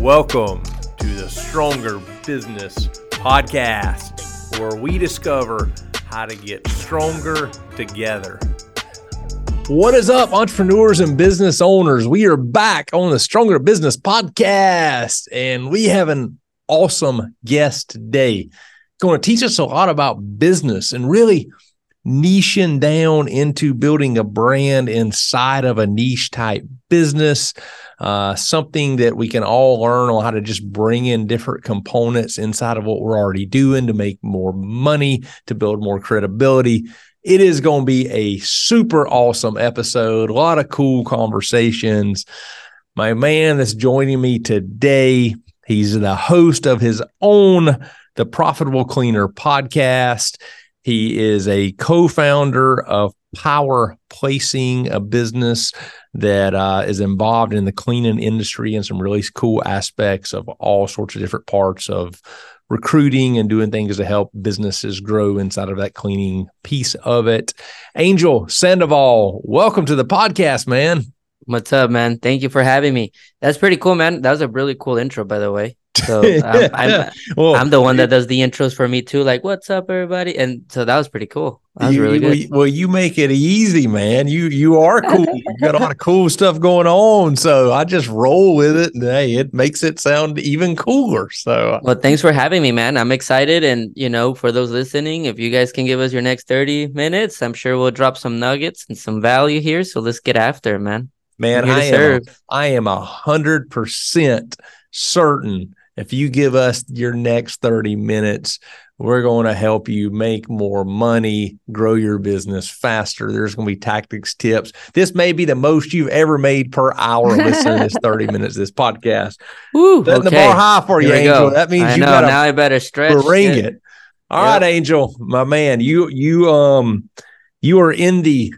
Welcome to the Stronger Business Podcast, where we discover how to get stronger together. What is up, entrepreneurs and business owners? We are back on the Stronger Business Podcast, and we have an awesome guest today. Going to teach us a lot about business and really niching down into building a brand inside of a niche type business, uh, something that we can all learn on how to just bring in different components inside of what we're already doing to make more money, to build more credibility. It is going to be a super awesome episode, a lot of cool conversations. My man that's joining me today, he's the host of his own The Profitable Cleaner podcast. He is a co founder of Power Placing, a business that uh, is involved in the cleaning industry and some really cool aspects of all sorts of different parts of recruiting and doing things to help businesses grow inside of that cleaning piece of it. Angel Sandoval, welcome to the podcast, man. What's up, man? Thank you for having me. That's pretty cool, man. That was a really cool intro, by the way. So I'm, I'm, well, I'm, the one that does the intros for me too. Like, what's up, everybody? And so that was pretty cool. That was you, really good. Well, you make it easy, man. You you are cool. you got a lot of cool stuff going on. So I just roll with it, and hey, it makes it sound even cooler. So, uh, well, thanks for having me, man. I'm excited, and you know, for those listening, if you guys can give us your next 30 minutes, I'm sure we'll drop some nuggets and some value here. So let's get after it, man. Man, I am, I am a hundred percent certain if you give us your next 30 minutes, we're going to help you make more money, grow your business faster. There's going to be tactics, tips. This may be the most you've ever made per hour listening to this 30 minutes this podcast. Woo, Setting okay. the bar high for you, Angel. Go. That means I you got now I better stretch bring it. it. All yep. right, Angel, my man. You you um you are in the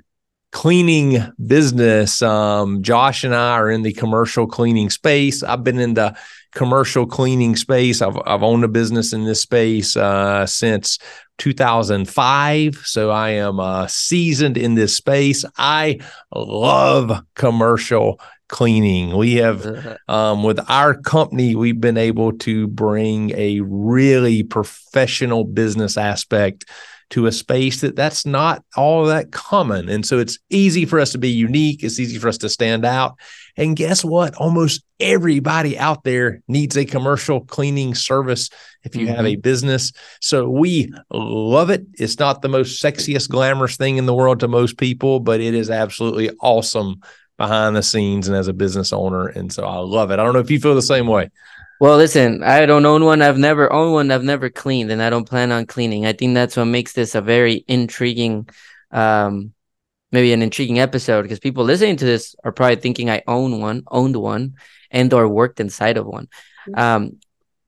cleaning business. Um, Josh and I are in the commercial cleaning space. I've been in the commercial cleaning space. I've I've owned a business in this space uh, since 2005, so I am uh, seasoned in this space. I love commercial cleaning. We have, um, with our company, we've been able to bring a really professional business aspect to a space that that's not all that common. And so it's easy for us to be unique. It's easy for us to stand out. And guess what? Almost everybody out there needs a commercial cleaning service if you mm-hmm. have a mm-hmm. business. So we love it. It's not the most sexiest, glamorous thing in the world to most people, but it is absolutely awesome behind the scenes and as a business owner. And so I love it. I don't know if you feel the same way. Well, listen, I don't own one. I've never owned one. I've never cleaned, and I don't plan on cleaning. I think that's what makes this a very intriguing, um, maybe an intriguing episode because people listening to this are probably thinking I own one, owned one, and or worked inside of one. Mm-hmm. Um,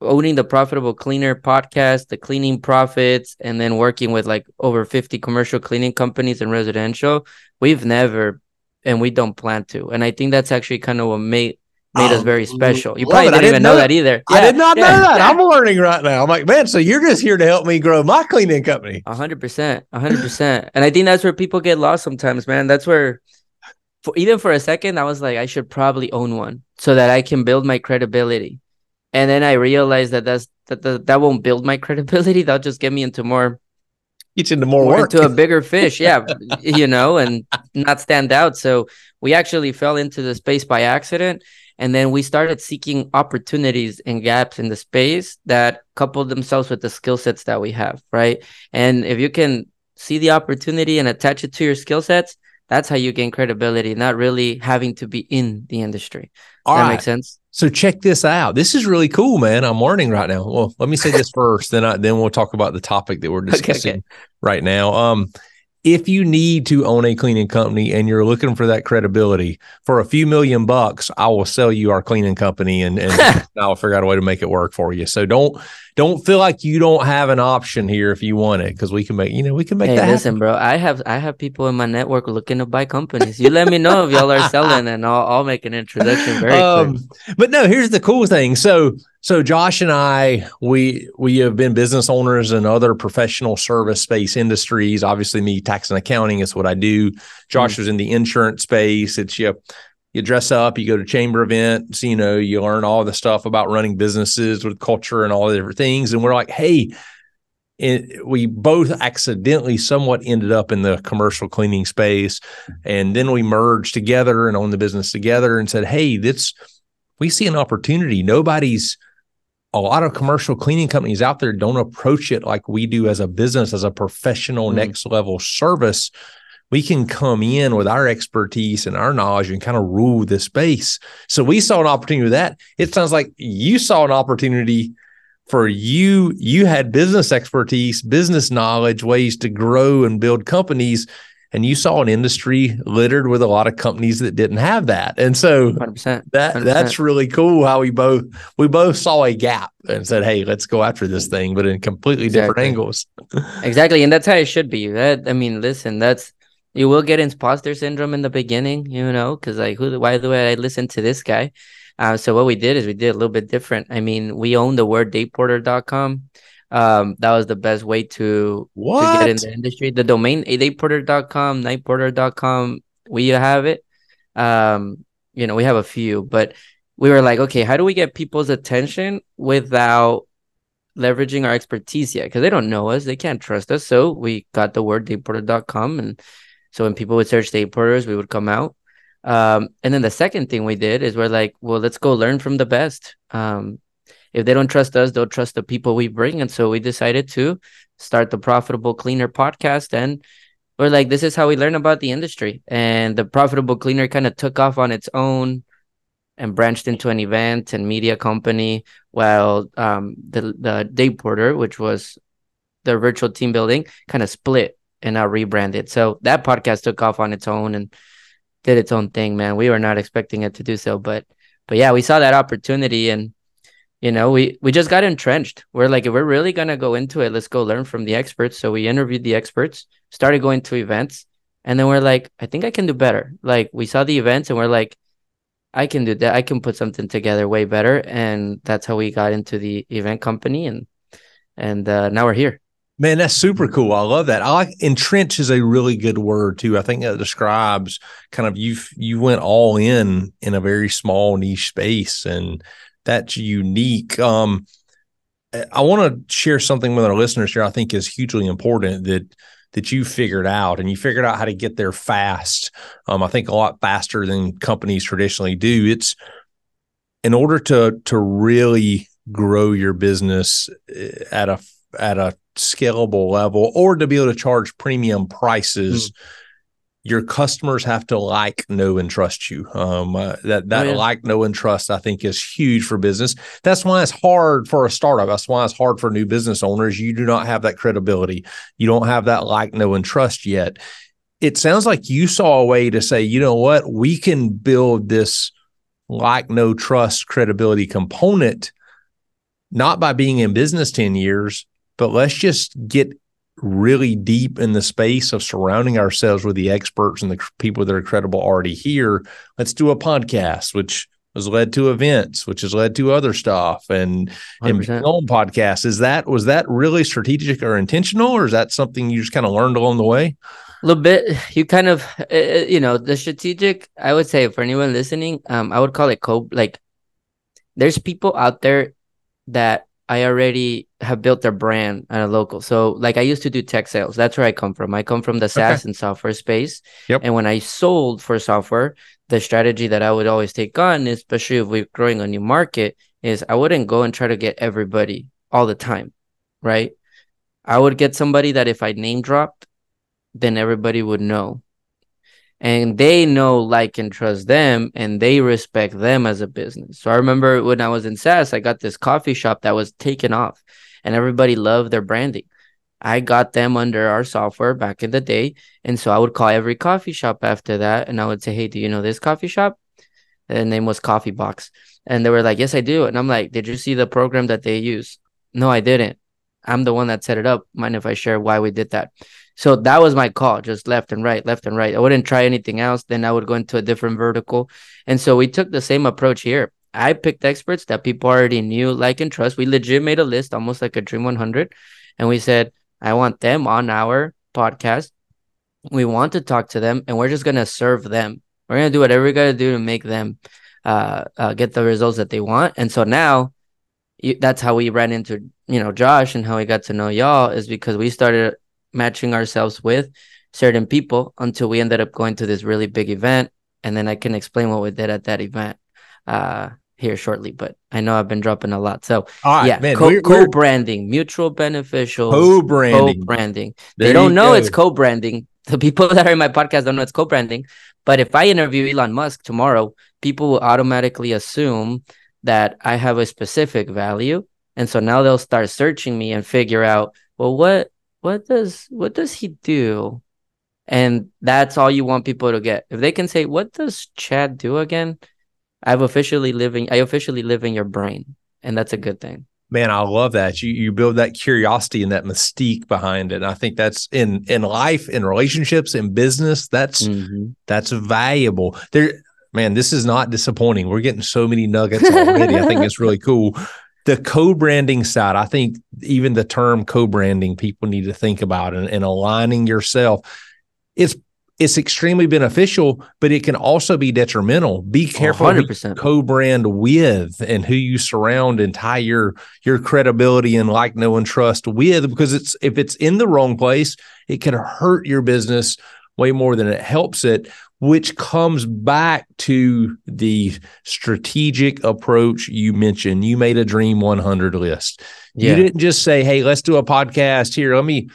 owning the profitable cleaner podcast, the Cleaning Prophets, and then working with like over 50 commercial cleaning companies and residential, we've never and we don't plan to. And I think that's actually kind of what made made us um, very special. You probably didn't, didn't, even know that, that either. Yeah, I did not yeah. know that. I'm learning right now. I'm like, man, so you're just here to help me grow my cleaning company. A hundred percent, a hundred percent. And I think that's where people get lost sometimes, man. That's where, for, even for a second, I was like, I should probably own one so that I can build my credibility. And then I realized that that's that that, that won't build my credibility. That'll just get me into more get into more, more work into a bigger fish yeah you know and not stand out so we actually fell into the space by accident and then we started seeking opportunities and gaps in the space that coupled themselves with the skill sets that we have, right? And if you can see the opportunity and attach it to your skill sets, that's how you gain credibility, not really having to be in the industry. All that right. make sense? So check this out. This is really cool, man. I'm learning right now. Well, let me say this first, then I then we'll talk about the topic that we're discussing okay, okay. right now. Um, if you need to own a cleaning company and you're looking for that credibility for a few million bucks, I will sell you our cleaning company and, and I'll figure out a way to make it work for you. So don't don't feel like you don't have an option here if you want it because we can make you know we can make hey, that. Listen, happen. bro, I have I have people in my network looking to buy companies. You let me know if y'all are selling, and I'll I'll make an introduction very um, quick. But no, here's the cool thing. So so Josh and I, we we have been business owners in other professional service space industries. Obviously, me tax and accounting is what I do. Josh mm. was in the insurance space. It's you you dress up, you go to chamber events, you know, you learn all the stuff about running businesses with culture and all the different things. And we're like, hey, it, we both accidentally somewhat ended up in the commercial cleaning space. And then we merged together and owned the business together and said, hey, this, we see an opportunity. Nobody's, a lot of commercial cleaning companies out there don't approach it like we do as a business, as a professional mm-hmm. next level service we can come in with our expertise and our knowledge and kind of rule the space. So we saw an opportunity with that. It sounds like you saw an opportunity for you. You had business expertise, business knowledge, ways to grow and build companies. And you saw an industry littered with a lot of companies that didn't have that. And so 100%, 100%. that that's really cool how we both we both saw a gap and said, Hey, let's go after this thing, but in completely exactly. different angles. exactly. And that's how it should be. That I mean, listen, that's you will get imposter syndrome in the beginning, you know, because like who by the way I listen to this guy? Uh, so what we did is we did a little bit different. I mean, we own the word dayporter.com. Um, that was the best way to, what? to get in the industry. The domain dayporter.com, nightporter.com, we have it. Um, you know, we have a few, but we were like, okay, how do we get people's attention without leveraging our expertise yet? Because they don't know us, they can't trust us. So we got the word dayporter.com and so when people would search day porters, we would come out. Um, and then the second thing we did is we're like, well, let's go learn from the best. Um, if they don't trust us, they'll trust the people we bring. And so we decided to start the Profitable Cleaner podcast. And we're like, this is how we learn about the industry. And the Profitable Cleaner kind of took off on its own and branched into an event and media company, while um, the the Dayporter, which was the virtual team building, kind of split and now rebranded. So that podcast took off on its own and did its own thing, man. We were not expecting it to do so, but but yeah, we saw that opportunity and you know, we we just got entrenched. We're like, if we're really gonna go into it, let's go learn from the experts. So we interviewed the experts, started going to events, and then we're like, I think I can do better. Like we saw the events and we're like, I can do that. I can put something together way better. And that's how we got into the event company and and uh, now we're here. Man, that's super cool. I love that. I like entrench is a really good word too. I think that describes kind of you you went all in in a very small niche space and that's unique. Um I want to share something with our listeners here I think is hugely important that that you figured out and you figured out how to get there fast. Um I think a lot faster than companies traditionally do. It's in order to to really grow your business eh, at a at a scalable level or to be able to charge premium prices mm. your customers have to like know and trust you. Um, uh, that that oh, yeah. like know and trust i think is huge for business. That's why it's hard for a startup. That's why it's hard for new business owners. You do not have that credibility. You don't have that like know and trust yet. It sounds like you saw a way to say you know what? We can build this like no trust credibility component not by being in business 10 years but let's just get really deep in the space of surrounding ourselves with the experts and the people that are credible already here. Let's do a podcast, which has led to events, which has led to other stuff and and own podcasts. Is that was that really strategic or intentional, or is that something you just kind of learned along the way? A little bit. You kind of, uh, you know, the strategic. I would say for anyone listening, um, I would call it cope. Like, there's people out there that I already have built their brand at a local. So like I used to do tech sales. That's where I come from. I come from the SaaS okay. and software space. Yep. And when I sold for software, the strategy that I would always take on, especially if we're growing a new market, is I wouldn't go and try to get everybody all the time. Right. I would get somebody that if I name dropped, then everybody would know and they know, like, and trust them, and they respect them as a business. So I remember when I was in SaaS, I got this coffee shop that was taken off, and everybody loved their branding. I got them under our software back in the day, and so I would call every coffee shop after that, and I would say, "Hey, do you know this coffee shop?" The name was Coffee Box, and they were like, "Yes, I do." And I'm like, "Did you see the program that they use?" No, I didn't. I'm the one that set it up. Mind if I share why we did that? So that was my call, just left and right, left and right. I wouldn't try anything else. Then I would go into a different vertical. And so we took the same approach here. I picked experts that people already knew, like, and trust. We legit made a list, almost like a Dream 100. And we said, I want them on our podcast. We want to talk to them, and we're just going to serve them. We're gonna do whatever we gotta do to make them uh, uh, get the results that they want. And so now you, that's how we ran into you know Josh and how we got to know y'all is because we started matching ourselves with certain people until we ended up going to this really big event and then I can explain what we did at that event uh, here shortly. But I know I've been dropping a lot, so yeah, man, co- branding mutual beneficial, co-branding, co-branding. They don't know go. it's co-branding. The people that are in my podcast don't know it's co-branding. But if I interview Elon Musk tomorrow, people will automatically assume that I have a specific value, and so now they'll start searching me and figure out, well, what what does what does he do? And that's all you want people to get. If they can say, "What does Chad do again?" I've officially living. I officially live in your brain, and that's a good thing. Man, I love that. You you build that curiosity and that mystique behind it. And I think that's in in life, in relationships, in business. That's mm-hmm. that's valuable. There, man. This is not disappointing. We're getting so many nuggets already. I think it's really cool the co-branding side i think even the term co-branding people need to think about and, and aligning yourself it's it's extremely beneficial, but it can also be detrimental. Be careful 100%. co-brand with and who you surround and tie your your credibility and like, know, and trust with, because it's if it's in the wrong place, it can hurt your business way more than it helps it, which comes back to the strategic approach you mentioned. You made a dream 100 list. Yeah. You didn't just say, "Hey, let's do a podcast here. Let me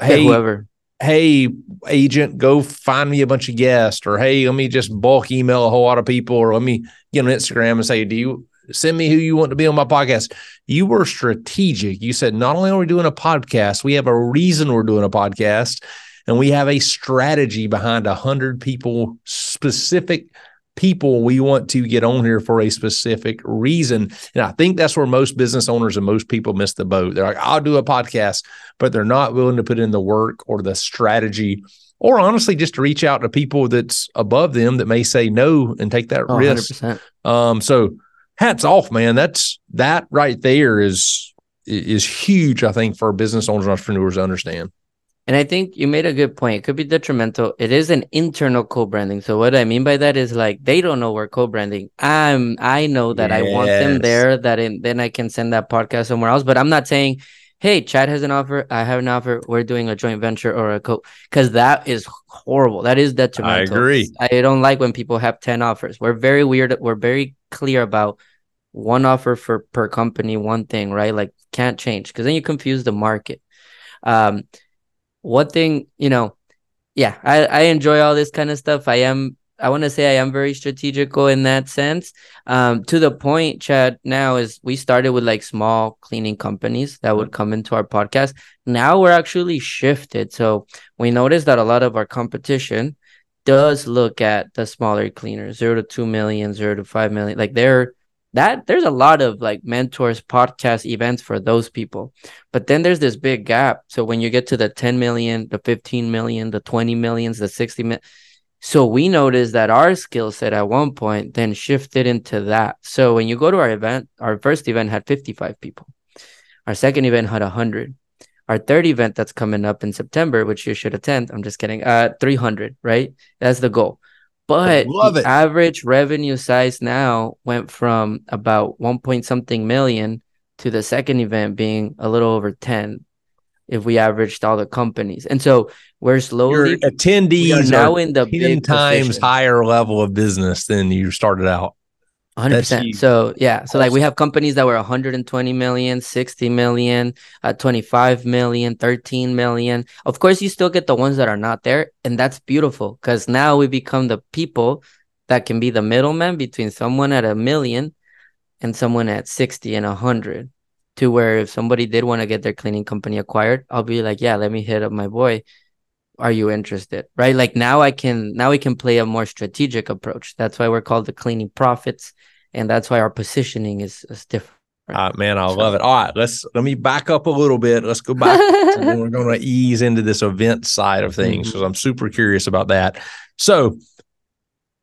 hey, whoever hey agent go find me a bunch of guests or hey let me just bulk email a whole lot of people or let me get on instagram and say do you send me who you want to be on my podcast you were strategic you said not only are we doing a podcast we have a reason we're doing a podcast and we have a strategy behind a hundred people specific people we want to get on here for a specific reason. And I think that's where most business owners and most people miss the boat. They're like, I'll do a podcast, but they're not willing to put in the work or the strategy. Or honestly, just to reach out to people that's above them that may say no and take that oh, risk. Um, so hats off, man. That's that right there is is huge, I think, for business owners and entrepreneurs to understand. And I think you made a good point. It could be detrimental. It is an internal co-branding. So what I mean by that is like they don't know we're co-branding. I'm I know that yes. I want them there. That in, then I can send that podcast somewhere else. But I'm not saying, hey, Chad has an offer. I have an offer. We're doing a joint venture or a co because that is horrible. That is detrimental. I agree. I don't like when people have 10 offers. We're very weird. We're very clear about one offer for per company, one thing, right? Like can't change because then you confuse the market. Um, one thing, you know, yeah, I, I enjoy all this kind of stuff. I am I want to say I am very strategical in that sense. Um, to the point, Chad, now is we started with like small cleaning companies that would come into our podcast. Now we're actually shifted. So we noticed that a lot of our competition does look at the smaller cleaners, zero to two million, zero to five million. Like they're that there's a lot of like mentors podcast events for those people. But then there's this big gap. So when you get to the 10 million the 15 million the 20 millions the 60 million so we noticed that our skill set at one point then shifted into that. So when you go to our event our first event had 55 people. Our second event had 100 our third event that's coming up in september which you should attend i'm just kidding uh 300 right? That's the goal but the average revenue size now went from about one point something million to the second event being a little over 10 if we averaged all the companies. And so we're slowly Your attendees now in the 10 times position. higher level of business than you started out. 100%. So, yeah. So, like, we have companies that were 120 million, 60 million, uh, 25 million, 13 million. Of course, you still get the ones that are not there. And that's beautiful because now we become the people that can be the middleman between someone at a million and someone at 60 and 100. To where if somebody did want to get their cleaning company acquired, I'll be like, yeah, let me hit up my boy are you interested right like now i can now we can play a more strategic approach that's why we're called the Cleaning Prophets and that's why our positioning is, is different uh, man, I love it. All right, let's let me back up a little bit. Let's go back. we're going to ease into this event side of things because mm-hmm. I'm super curious about that. So,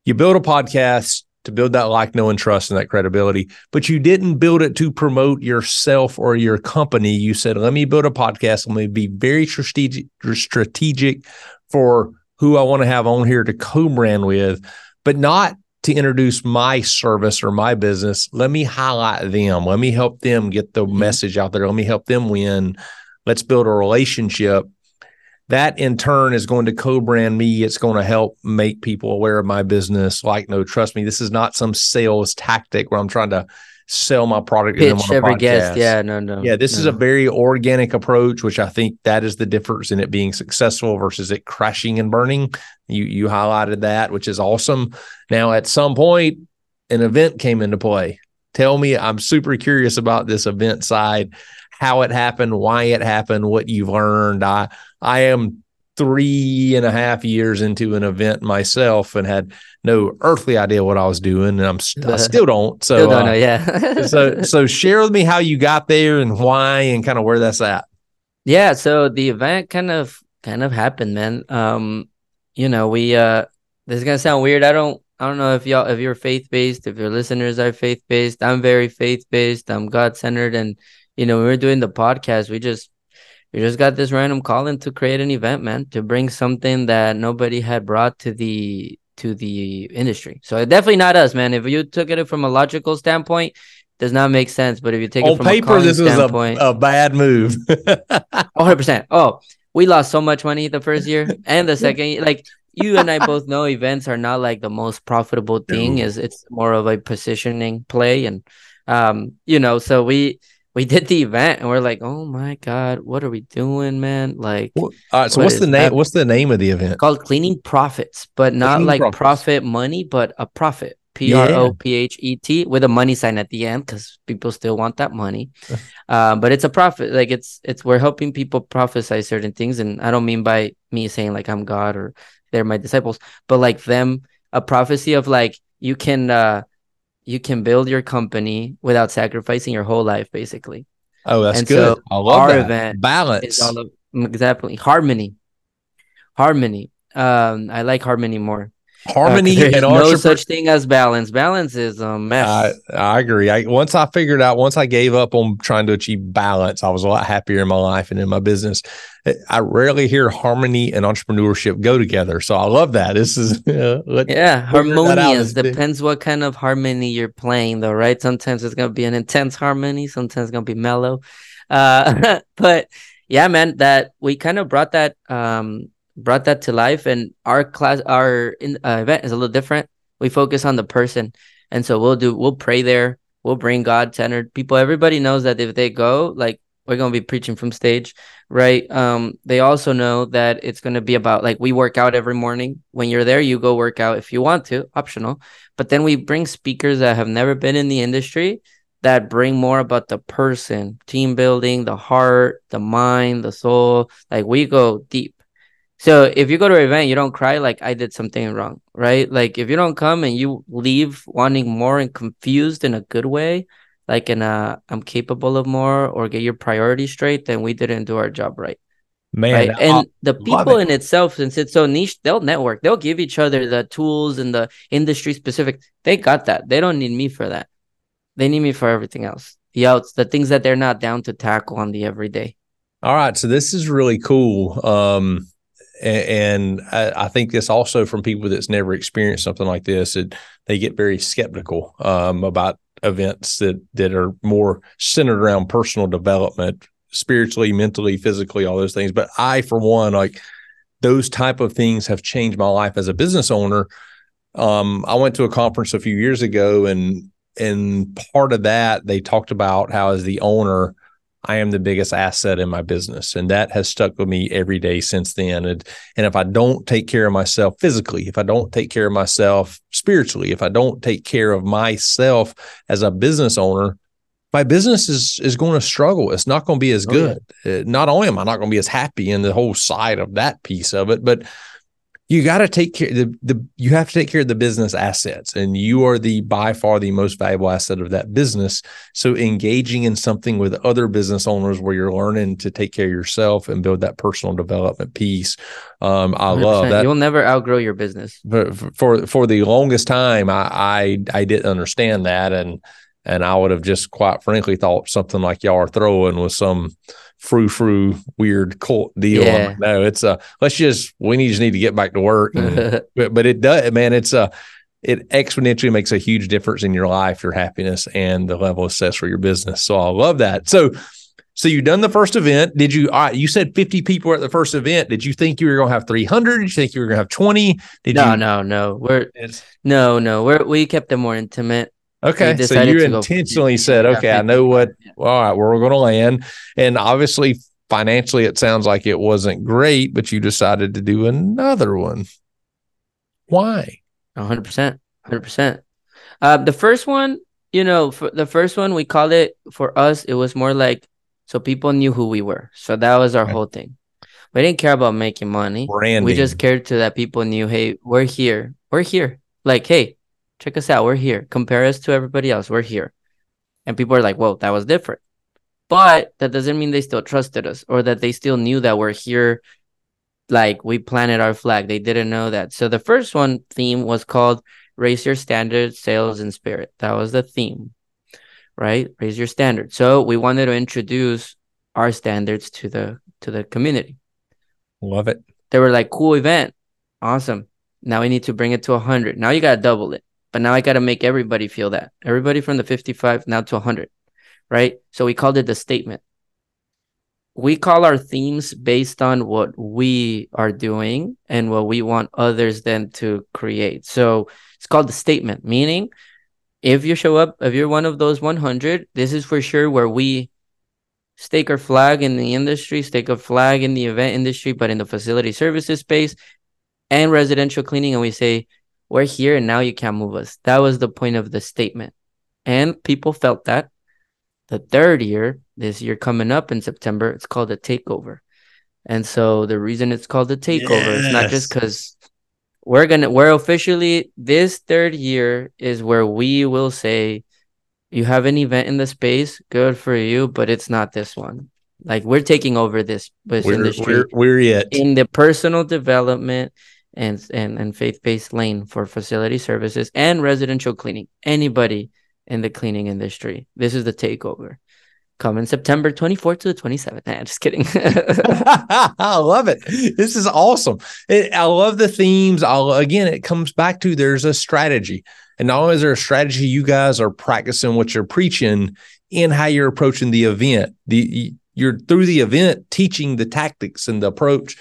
you build a podcast to build that like, know, and trust and that credibility, but you didn't build it to promote yourself or your company. You said, "Let me build a podcast. Let me be very strategic, strategic for who I want to have on here to co-brand with, but not to introduce my service or my business. Let me highlight them. Let me help them get the mm-hmm. message out there. Let me help them win. Let's build a relationship. That in turn is going to co-brand me. It's going to help make people aware of my business. Like, no, trust me, this is not some sales tactic where I'm trying to sell my product Pitch every podcast. guest. Yeah, no, no. Yeah, this no. is a very organic approach, which I think that is the difference in it being successful versus it crashing and burning. You you highlighted that, which is awesome. Now, at some point, an event came into play. Tell me, I'm super curious about this event side, how it happened, why it happened, what you've learned. I I am three and a half years into an event myself and had no earthly idea what I was doing, and I'm I still don't. So still don't uh, know, yeah. so so share with me how you got there and why, and kind of where that's at. Yeah, so the event kind of kind of happened, man. Um, you know, we uh, this is gonna sound weird. I don't I don't know if y'all if you're faith based, if your listeners are faith based. I'm very faith based. I'm God centered, and you know, we were doing the podcast. We just we just got this random calling to create an event, man, to bring something that nobody had brought to the to the industry. So definitely not us, man. If you took it from a logical standpoint, does not make sense. But if you take on it from paper, a this was a, a bad move. 100 percent. Oh, we lost so much money the first year and the second. Like you and I both know, events are not like the most profitable thing. Is it's more of a positioning play, and um, you know, so we we did the event and we're like, oh my god, what are we doing, man? Like, all right. So what what's the name? What's the name of the event? It's called Cleaning Prophets, but not Cleaning like profits. profit money, but a prophet. P R O P H E T with a money sign at the end because people still want that money. uh, but it's a prophet. Like it's it's we're helping people prophesy certain things, and I don't mean by me saying like I'm God or they're my disciples, but like them a prophecy of like you can uh you can build your company without sacrificing your whole life, basically. Oh, that's and good. So I love our that. event balance of, exactly harmony, harmony. Um, I like harmony more harmony uh, and no such thing as balance. Balance is a mess. I, I agree. I once I figured out once I gave up on trying to achieve balance, I was a lot happier in my life and in my business. I rarely hear harmony and entrepreneurship go together, so I love that. This is uh, yeah, harmonious. Depends what kind of harmony you're playing, though, right? Sometimes it's gonna be an intense harmony. Sometimes it's gonna be mellow. Uh, but yeah, man, that we kind of brought that um brought that to life and our class our in, uh, event is a little different. We focus on the person. And so we'll do we'll pray there. We'll bring god centered people. Everybody knows that if they go like we're going to be preaching from stage right? Um they also know that it's going to be about like we work out every morning. When you're there you go work out if you want to optional. But then we bring speakers that have never been in the industry that bring more about the person team building the heart the mind the soul. Like we go deep so if you go to an event, you don't cry like I did something wrong, right? Like if you don't come and you leave wanting more and confused in a good way, like in a I'm capable of more or get your priorities straight, then we didn't do our job right. Man, right? and the people it. in itself, since it's so niche, they'll network. They'll give each other the tools and the industry specific. They got that. They don't need me for that. They need me for everything else. The outs, the things that they're not down to tackle on the everyday. All right, so this is really cool. Um, and, I, I, think this also from people that's never experienced something like this, it, they get very skeptical um, about events that that are more centered around personal development, spiritually, mentally, physically, all those things. But I, for one, like those type of things have changed my life as a business owner. Um, I went to a conference a few years ago, and and part of that they talked about how as the owner I am the biggest asset in my business. And that has stuck with me every day since then. And, and if I don't take care of myself physically, if I don't take care of myself spiritually, if I don't take care of myself as a business owner, my business is is going to struggle. It's not going to be as good. Oh, yeah. Uh, not only am I not going to be as happy in the whole side of that piece of it, but you got to take care the, the you have to take care of the business assets and you are the by far the most valuable asset of that business. So engaging in something with other business owners where you're learning to take care of yourself and build that personal development piece um, i 100%. love that. You'll never outgrow your business. For for, for the longest time I, I i didn't understand that and and I would have just quite frankly thought something like y'all are throwing was some frou frou weird cult deal. Yeah. no, it's a let's just we need just need to get back to work. And, but, but it does, man. It's a it exponentially makes a huge difference in your life, your happiness, and the level of success for your business. So I love that. So so you done the first event. Did you? Uh, you said fifty people at the first event. Did you think you were going to have three hundred? Did you think you were going to have twenty? Did no, you? no, no. We're no, no. We're we kept it more intimate. Okay, so you to go intentionally said, "Okay, I know what. Yeah. All right, where we're going to land." And obviously, financially, it sounds like it wasn't great, but you decided to do another one. Why? hundred percent, hundred percent. Uh, the first one, you know, for the first one, we call it for us. It was more like so people knew who we were. So that was our Okay. whole thing. We didn't care about making money. Branding. We just cared to that people knew, hey, we're here. We're here. Like, hey, check us out. We're here. Compare us to everybody else. We're here. And people are like, whoa, that was different. But that doesn't mean they still trusted us or that they still knew that we're here. Like we planted our flag. They didn't know that. So the first one theme was called Raise Your Standards, Sales, and Spirit. That was the theme, right? Raise your standards. So we wanted to introduce our standards to the to the community love it. they were like cool event awesome now we need to bring it to 100 now you got to double it but now i got to make everybody feel that. Everybody from the 55 now to 100 right? So we called it the statement. We call our themes based on what we are doing and what we want others then to create. So it's called the statement meaning if you show up if you're one of those 100 this is for sure where we stake our flag in the industry, stake a flag in the event industry, but in the facility services space and residential cleaning. And we say, we're here and now you can't move us. That was the point of the statement. And people felt that. The third year, this year coming up in September, it's called a takeover. And so the reason it's called a takeover, it's not just because we're gonna we're officially this third year is where we will say you have an event in the space, good for you, but it's not this one. Like we're taking over this this We're, industry we're, we're it. in the personal development and and, and faith-based lane for facility services and residential cleaning. Anybody in the cleaning industry. This is the takeover. Coming September 24th to the 27th. Nah, just kidding. I love it. This is awesome. It, I love the themes. I'll, again, it comes back to there's a strategy. And not only is there a strategy, you guys are practicing what you're preaching in how you're approaching the event. The you're through the event teaching the tactics and the approach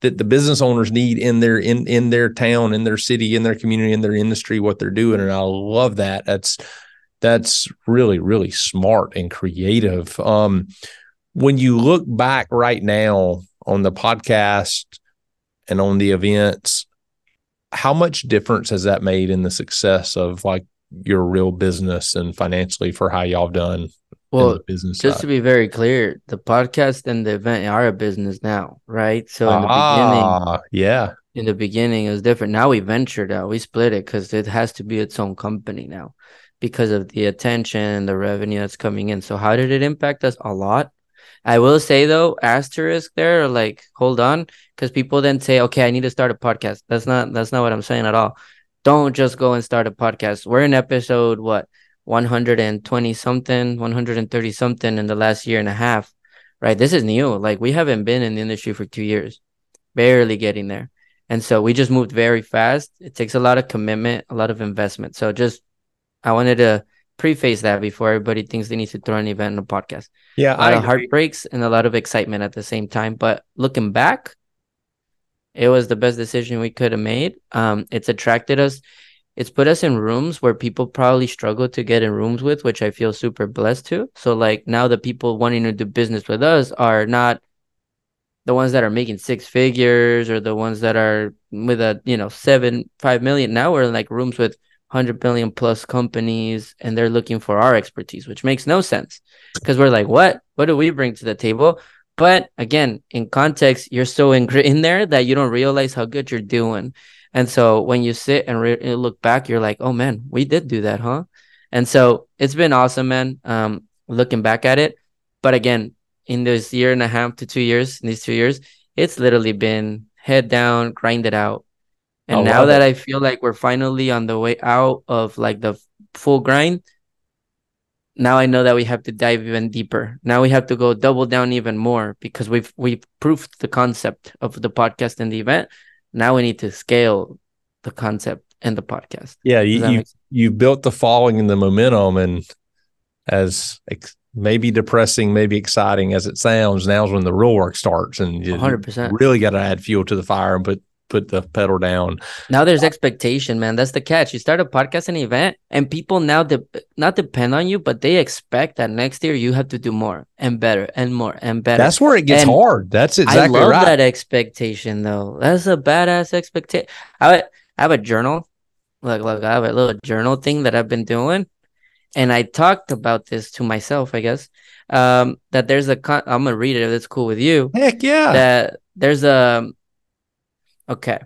that the business owners need in their in in their town, in their city, in their community, in their industry, what they're doing. And I love that. That's that's really, really smart and creative. Um, when you look back right now on the podcast and on the events, how much difference has that made in the success of like your real business and financially for how y'all done well, the business just side? to be very clear, the podcast and the event are a business now, right? So in the beginning, ah, yeah. in the beginning it was different. Now we ventured out, we split it because it has to be its own company now because of the attention and the revenue that's coming in. So how did it impact us? A lot. I will say though, asterisk there, like hold on, because people then say, okay, I need to start a podcast. That's not that's not what I'm saying at all. Don't just go and start a podcast. We're in episode what 120 something, 130 something in the last year and a half, right? This is new. Like we haven't been in the industry for two years, barely getting there. And so we just moved very fast. It takes a lot of commitment, a lot of investment. So just I wanted to preface that before everybody thinks they need to throw an event in a podcast. Yeah. A lot I of heartbreaks and a lot of excitement at the same time. But looking back, it was the best decision we could have made. Um, it's attracted us. It's put us in rooms where people probably struggle to get in rooms with, which I feel super blessed to. So like now the people wanting to do business with us are not the ones that are making six figures or the ones that are with a you know seven five million. Now we're in like rooms with hundred billion plus companies, and they're looking for our expertise, which makes no sense because we're like, what? What do we bring to the table? But again, in context, you're so in, in there that you don't realize how good you're doing. And so when you sit and re- look back, you're like, oh man, we did do that, huh? And so it's been awesome, man. Um, looking back at it, but again, in this year and a half to two years, in these two years, it's literally been head down, grind it out. And I now love that. I feel like we're finally on the way out of like the full grind, now I know that we have to dive even deeper. Now we have to go double down even more because we've we've proved the concept of the podcast and the event. Now we need to scale the concept and the podcast. Yeah, you you, you built the following and the momentum, and as ex- maybe depressing, maybe exciting as it sounds, now's when the real work starts, and you 100%. really got to add fuel to the fire and put put the pedal down. Now there's expectation, man. That's the catch. You start a podcast and event, and people now de- not depend on you, but they expect that next year you have to do more and better and more and better. That's where it gets and hard. That's exactly right. I love right. that expectation, though. That's a badass expectation. I, I have a journal. Look, look, I have a little journal thing that I've been doing, and I talked about this to myself. I guess um, that there's a. Con- I'm gonna read it if it's cool with you. Heck yeah. That there's a Okay.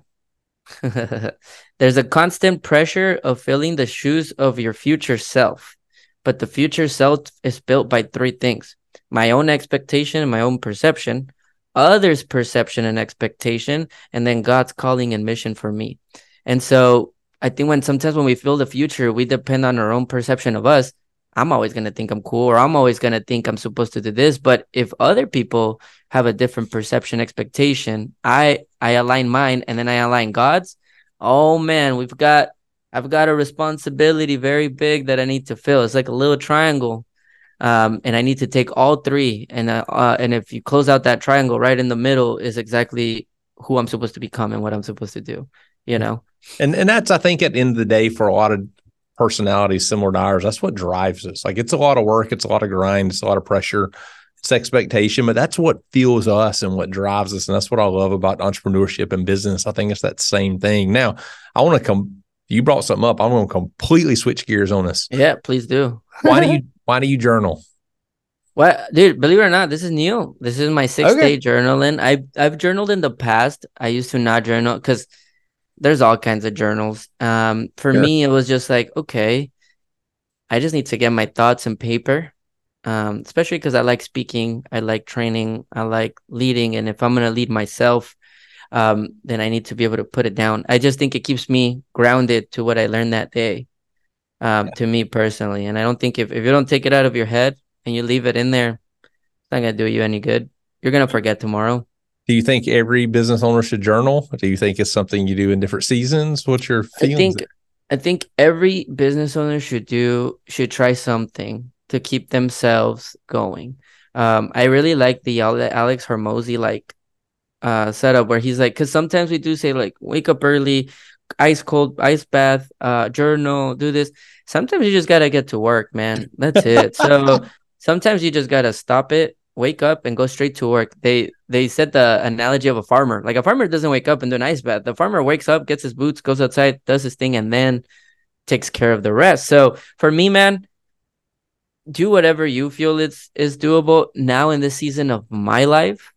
There's a constant pressure of filling the shoes of your future self, but the future self is built by three things my own expectation, and my own perception, others' perception and expectation, and then God's calling and mission for me. And so I think when sometimes when we feel the future, we depend on our own perception of us. I'm always going to think I'm cool or I'm always going to think I'm supposed to do this. But if other people have a different perception expectation, I I align mine and then I align God's. Oh man, we've got I've got a responsibility very big that I need to fill. It's like a little triangle. Um, and I need to take all three. And uh, uh, and if you close out that triangle, right in the middle is exactly who I'm supposed to become and what I'm supposed to do. You know, and and that's I think at the end of the day for a lot of personalities similar to ours. That's what drives us. Like it's a lot of work, it's a lot of grind, it's a lot of pressure, it's expectation, but that's what fuels us and what drives us. And that's what I love about entrepreneurship and business. I think it's that same thing. Now, I want to come. You brought something up. I'm going to completely switch gears on this. Yeah, please do. why do you Why do you journal? What, dude? Believe it or not, this is new. This is my sixth okay. day journaling. I've I've journaled in the past. I used to not journal because there's all kinds of journals. Um, for me, it was just like, okay, I just need to get my thoughts in paper. Um, especially because I like speaking, I like training, I like leading, and if I'm gonna lead myself, um, then I need to be able to put it down. I just think it keeps me grounded to what I learned that day. Um, yeah. to me personally, and I don't think if if you don't take it out of your head and you leave it in there, it's not gonna do you any good. You're gonna forget tomorrow. Do you think every business owner should journal? Do you think it's something you do in different seasons? What's your feelings? I think there? I think every business owner should do should try something to keep themselves going. Um, I really like the Alex Hormozi like uh setup where he's like, because sometimes we do say like wake up early, ice cold ice bath, uh, journal, do this. Sometimes you just gotta get to work, man. That's it. so sometimes you just gotta stop it wake up and go straight to work. They they said the analogy of a farmer. Like a farmer doesn't wake up and do an ice bath. The farmer wakes up, gets his boots, goes outside, does his thing, and then takes care of the rest. So for me, man, do whatever you feel it's is doable. Now in this season of my life,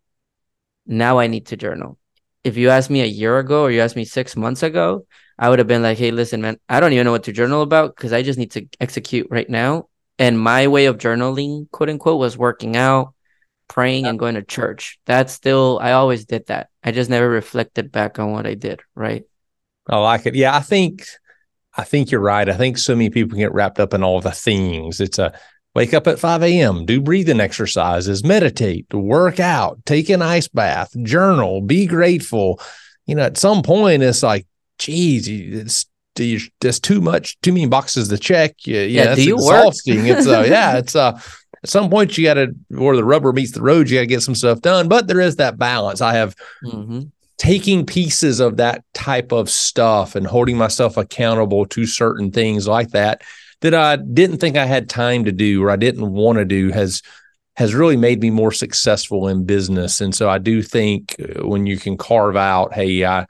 now I need to journal. If you asked me a year ago or you asked me six months ago, I would have been like, hey, listen, man, I don't even know what to journal about because I just need to execute right now. And my way of journaling, quote unquote, was working out, praying yeah. and going to church. That's still I always did that. I just never reflected back on what I did, right? I like it. Yeah, I think I think you're right. I think so many people get wrapped up in all the things. It's a wake up at 5 a.m., do breathing exercises, meditate, work out, take an ice bath, journal, be grateful. You know, at some point, it's like, geez, it's there's too much, too many boxes to check. Yeah, yeah, you exhausting. It's uh, yeah, it's uh, at some point you got to where the rubber meets the road you got to get some stuff done but there is that balance i have mm-hmm. taking pieces of that type of stuff and holding myself accountable to certain things like that that i didn't think i had time to do or i didn't want to do has has really made me more successful in business and so i do think uh, when you can carve out hey i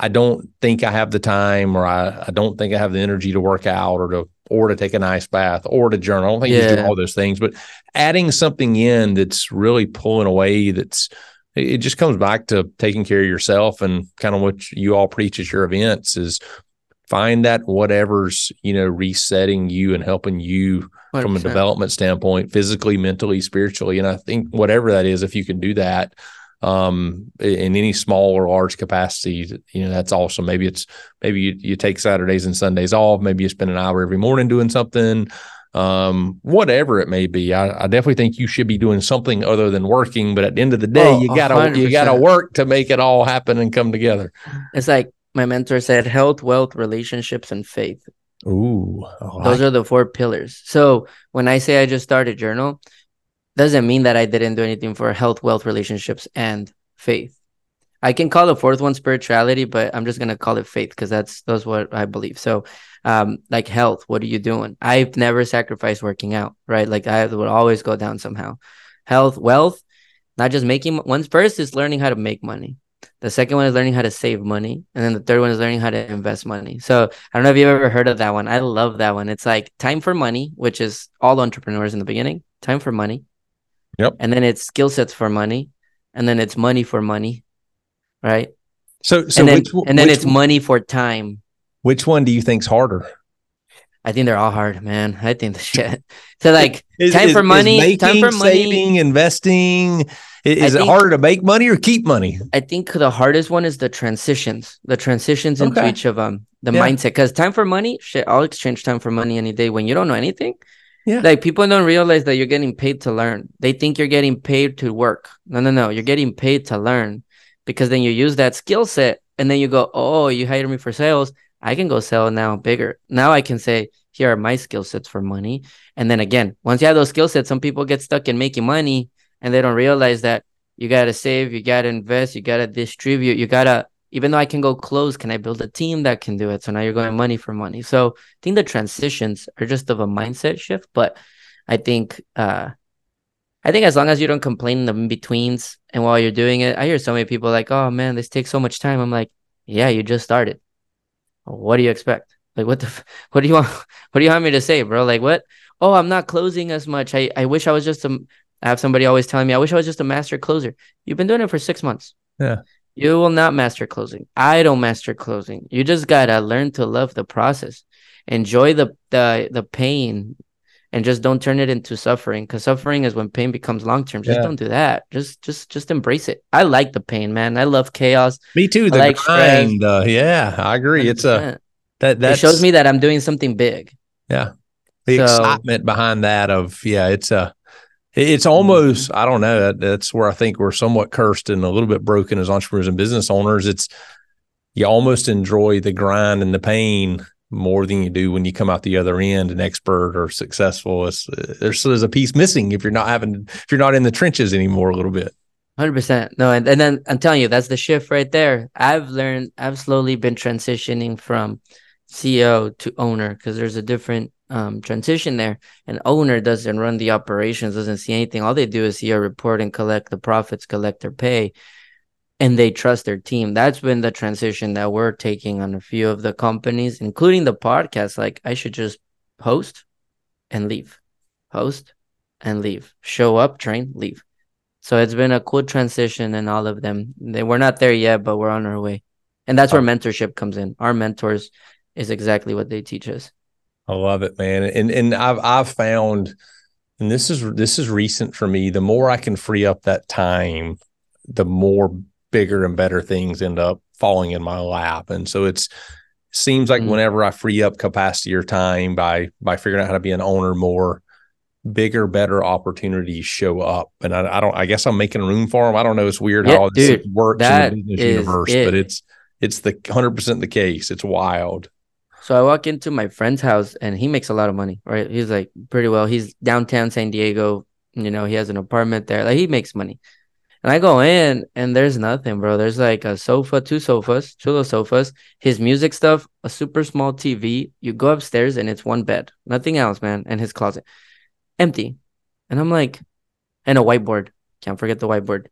I don't think I have the time or I, I don't think I have the energy to work out or to or to take an ice bath or to journal. I don't think yeah. you do all those things, but adding something in that's really pulling away that's it just comes back to taking care of yourself and kind of what you all preach at your events is find that whatever's you know resetting you and helping you 100%. from a development standpoint physically mentally spiritually and i think whatever that is if you can do that um, in any small or large capacity. You know, that's awesome. Maybe it's maybe you, you take Saturdays and Sundays off. Maybe you spend an hour every morning doing something. um, whatever it may be. I, I, definitely think you should be doing something other than working. But at the end of the day, oh, you gotta 100%. you gotta work to make it all happen and come together. It's like my mentor said: health, wealth, relationships, and faith. Ooh, those are the four pillars. So when I say I just started journal, doesn't mean that I didn't do anything for health, wealth, relationships, and faith. I can call the fourth one spirituality, but I'm just gonna call it faith because that's that's what I believe. So, um, like health, what are you doing? I've never sacrificed working out, right? Like I would always go down somehow. Health, wealth, not just making. one's first is learning how to make money. The second one is learning how to save money, and then the third one is learning how to invest money. So I don't know if you've ever heard of that one. I love that one. It's like time for money, which is all entrepreneurs in the beginning. Time for money. Yep. And then it's skill sets for money, and then it's money for money right? So, so and then, which, and then which, it's money for time. Which one do you think's harder? I think they're all hard, man. I think the shit. So like is, time is, for money, making, time for money, saving, investing. Is, it harder to make money or keep money? I think the hardest one is the transitions, the transitions into okay. each of them, the yeah. mindset. Because time for money, shit, I'll exchange time for money any day. When you don't know anything, yeah, like people don't realize that you're getting paid to learn. They think you're getting paid to work. No, no, no. You're getting paid to learn because then you use that skill set and then you go, oh, you hired me for sales. I can go sell now bigger. Now I can say, here are my skill sets for money. And then again, once you have those skill sets, some people get stuck in making money and they don't realize that you got to save, you got to invest, you got to distribute, you got to, even though I can go close, can I build a team that can do it? So now you're going money for money. So I think the transitions are just of a mindset shift, but I think, uh, I think as long as you don't complain in the in betweens and while you're doing it, I hear so many people like, "Oh man, this takes so much time." I'm like, "Yeah, you just started. What do you expect? Like, what the, f- what do you want? What do you want me to say, bro? Like, what? Oh, I'm not closing as much. I, I wish I was just a. I have somebody always telling me, I wish I was just a master closer. You've been doing it for six months. Yeah. You will not master closing. I don't master closing. You just gotta learn to love the process, enjoy the the the pain, and just don't turn it into suffering because suffering is when pain becomes long term just yeah. don't do that. Just just just embrace it. I like the pain man. I love chaos. Me too the like grind uh, yeah i agree. 100%. it's a that that shows me that i'm doing something big. Yeah. The so, excitement behind that of yeah it's a it's almost i don't know that's where i think we're somewhat cursed and a little bit broken as entrepreneurs and business owners it's you almost enjoy the grind and the pain more than you do when you come out the other end an expert or successful. It's, there's there's a piece missing if you're not having if you're not in the trenches anymore a little bit. Hundred percent. No, and, and then I'm telling you, that's the shift right there. I've learned, I've slowly been transitioning from CEO to owner because there's a different um, transition there. An owner doesn't run the operations, doesn't see anything. All they do is see a report and collect the profits, collect their pay and they trust their team. That's been the transition that we're taking on a few of the companies, including the podcast. Like I should just host and leave, host and leave, show up, train, leave. So it's been a cool transition in all of them. They, we're not there yet, but we're on our way. And that's where mentorship comes in. Our mentors is exactly what they teach us. I love it, man. And and I've I've found, and this is this is recent for me. The more I can free up that time, the more bigger and better things end up falling in my lap. And so it's seems like mm-hmm. whenever I free up capacity or time by by figuring out how to be an owner more, bigger, better opportunities show up. And I, I don't I guess I'm making room for them. I don't know. It's weird yeah, how dude, this works in the business universe, it. but it's it's the hundred percent the case. It's wild. So I walk into my friend's house and he makes a lot of money, right? He's like pretty well. He's downtown San Diego. You know, he has an apartment there. Like he makes money. And I go in and there's nothing, bro. There's like a sofa, two sofas, two little sofas, his music stuff, a super small TV. You go upstairs and it's one bed, nothing else, man. And his closet empty. And I'm like, and a whiteboard. Can't forget the whiteboard.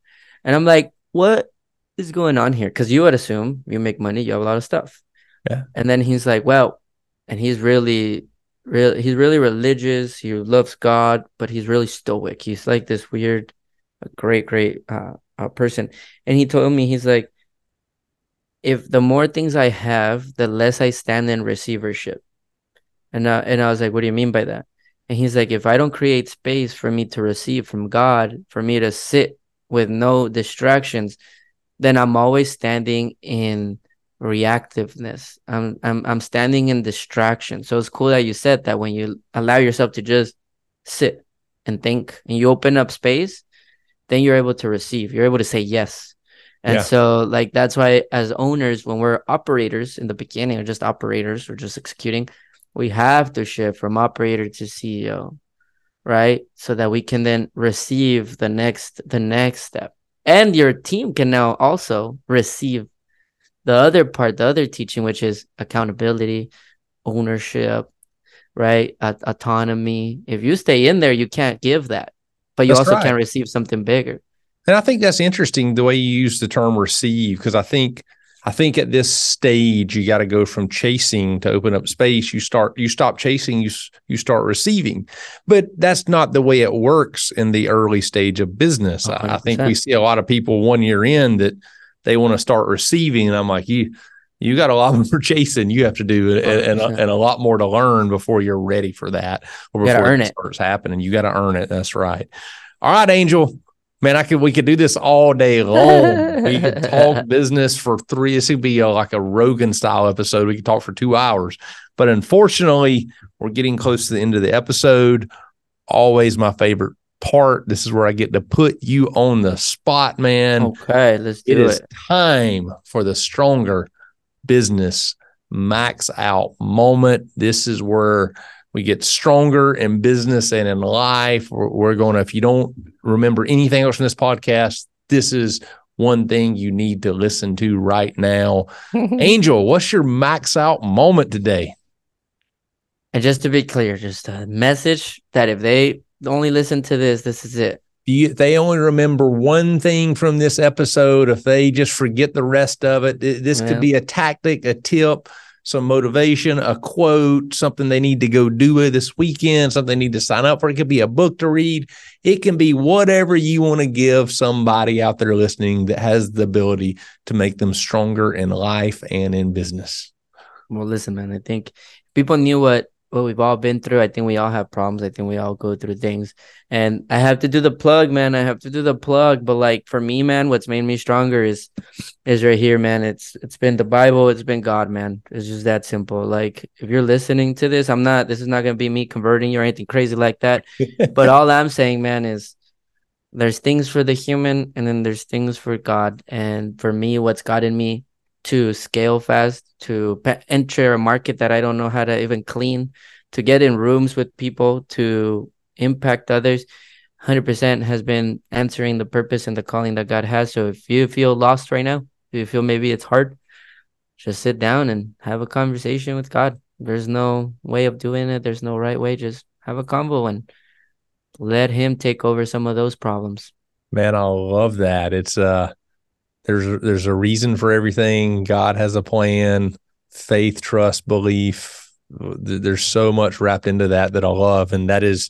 And I'm like, what is going on here? Because you would assume you make money, you have a lot of stuff. Yeah. And then he's like, well, and he's really, really, he's really religious. He loves God, but he's really stoic. He's like this weird great, great uh, uh, person. And he told me, he's like, if the more things I have, the less I stand in receivership. And uh, and I was like, what do you mean by that? And he's like, if I don't create space for me to receive from God, for me to sit with no distractions, then I'm always standing in reactiveness. I'm I'm I'm standing in distraction. So it's cool that you said that when you allow yourself to just sit and think and you open up space, then you're able to receive. You're able to say yes. And yeah. so like that's why as owners, when we're operators in the beginning or just operators or just executing, we have to shift from operator to CEO, right? So that we can then receive the next the next step. And your team can now also receive the other part, the other teaching, which is accountability, ownership, right? A- autonomy. If you stay in there, you can't give that, but you that's also right. can't receive something bigger. And I think that's interesting the way you use the term receive, because I think I think at this stage you got to go from chasing to open up space. You start you stop chasing, you you start receiving, but that's not the way it works in the early stage of business. 100%. I think we see a lot of people one year in that they want to start receiving, and I'm like you. You got a lot more chasing you have to do, and, and, and, a lot more to learn before you're ready for that, or before it, it starts happening. You got to earn it. That's right. All right, Angel. Man, I could we could do this all day long. we could talk business for three. This would be a, like a Rogan style episode. We could talk for two hours. But unfortunately, we're getting close to the end of the episode. Always my favorite part. This is where I get to put you on the spot, man. Okay, let's do it. It is time for the stronger business max out moment. This is where we get stronger in business and in life. We're, we're going to, if you don't remember anything else from this podcast, this is one thing you need to listen to right now. Angel, what's your max out moment today? And just to be clear, just a message that if they only listen to this, this is it. You, they only remember one thing from this episode. If they just forget the rest of it, this yeah. could be a tactic, a tip some motivation, a quote, something they need to go do this weekend, something they need to sign up for. It could be a book to read. It can be whatever you want to give somebody out there listening that has the ability to make them stronger in life and in business. Well, listen, man, I think people knew what what we've all been through. I think we all have problems. I think we all go through things. And I have to do the plug, man. I have to do the plug. But like for me, man, what's made me stronger is is right here, man. It's it's been the Bible, it's been God, man. It's just that simple. Like if you're listening to this, I'm not this is not gonna be me converting you or anything crazy like that. but all I'm saying, man, is there's things for the human and then there's things for God. And for me, what's God in me to scale fast, to enter a market that I don't know how to even clean, to get in rooms with people, to impact others. 100% has been answering the purpose and the calling that God has. So if you feel lost right now, if you feel maybe it's hard, just sit down and have a conversation with God. There's no way of doing it, there's no right way. Just have a combo and let Him take over some of those problems. Man, I love that. It's, uh, there's there's a reason for everything. God has a plan. Faith, trust, belief. There's so much wrapped into that that I love, and that is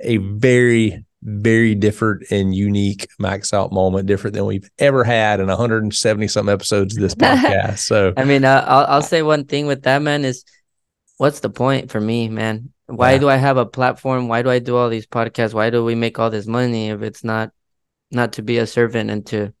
a very very different and unique max out moment, different than we've ever had in 170 some episodes of this podcast. So, I mean, uh, I'll I'll say one thing with that man is, what's the point for me, man? Why yeah. do I have a platform? Why do I do all these podcasts? Why do we make all this money if it's not not to be a servant and to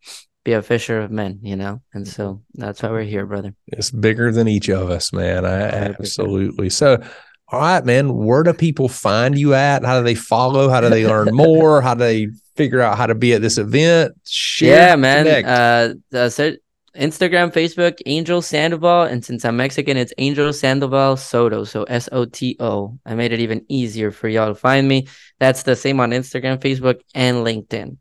be a fisher of men, you know? And so that's why we're here, brother. It's bigger than each of us, man. I absolutely. So, all right, man, where do people find you at? How do they follow? How do they learn more? How do they figure out how to be at this event? Share, yeah, man. Uh, uh so Instagram, Facebook, Angel Sandoval. And since I'm Mexican, it's Angel Sandoval Soto. So S O T O. I made it even easier for y'all to find me. That's the same on Instagram, Facebook, and LinkedIn.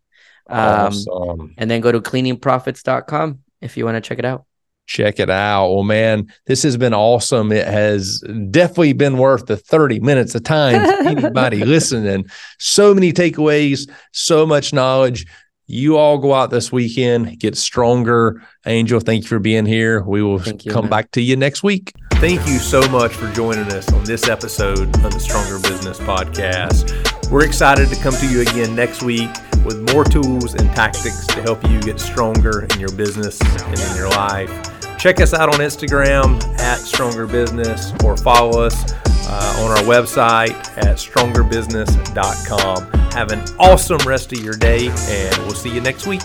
Um, awesome. And then go to cleaningprophets.com if you want to check it out. Check it out. Well, man, this has been awesome. It has definitely been worth the 30 minutes of time for anybody listening. So many takeaways, so much knowledge. You all go out this weekend, get stronger. Angel, thank you for being here. We will you, come man. back to you next week. Thank you so much for joining us on this episode of the Stronger Business Podcast. We're excited to come to you again next week with more tools and tactics to help you get stronger in your business and in your life. Check us out on Instagram at Stronger Business or follow us uh, on our website at strongerbusiness.com. Have an awesome rest of your day, and we'll see you next week.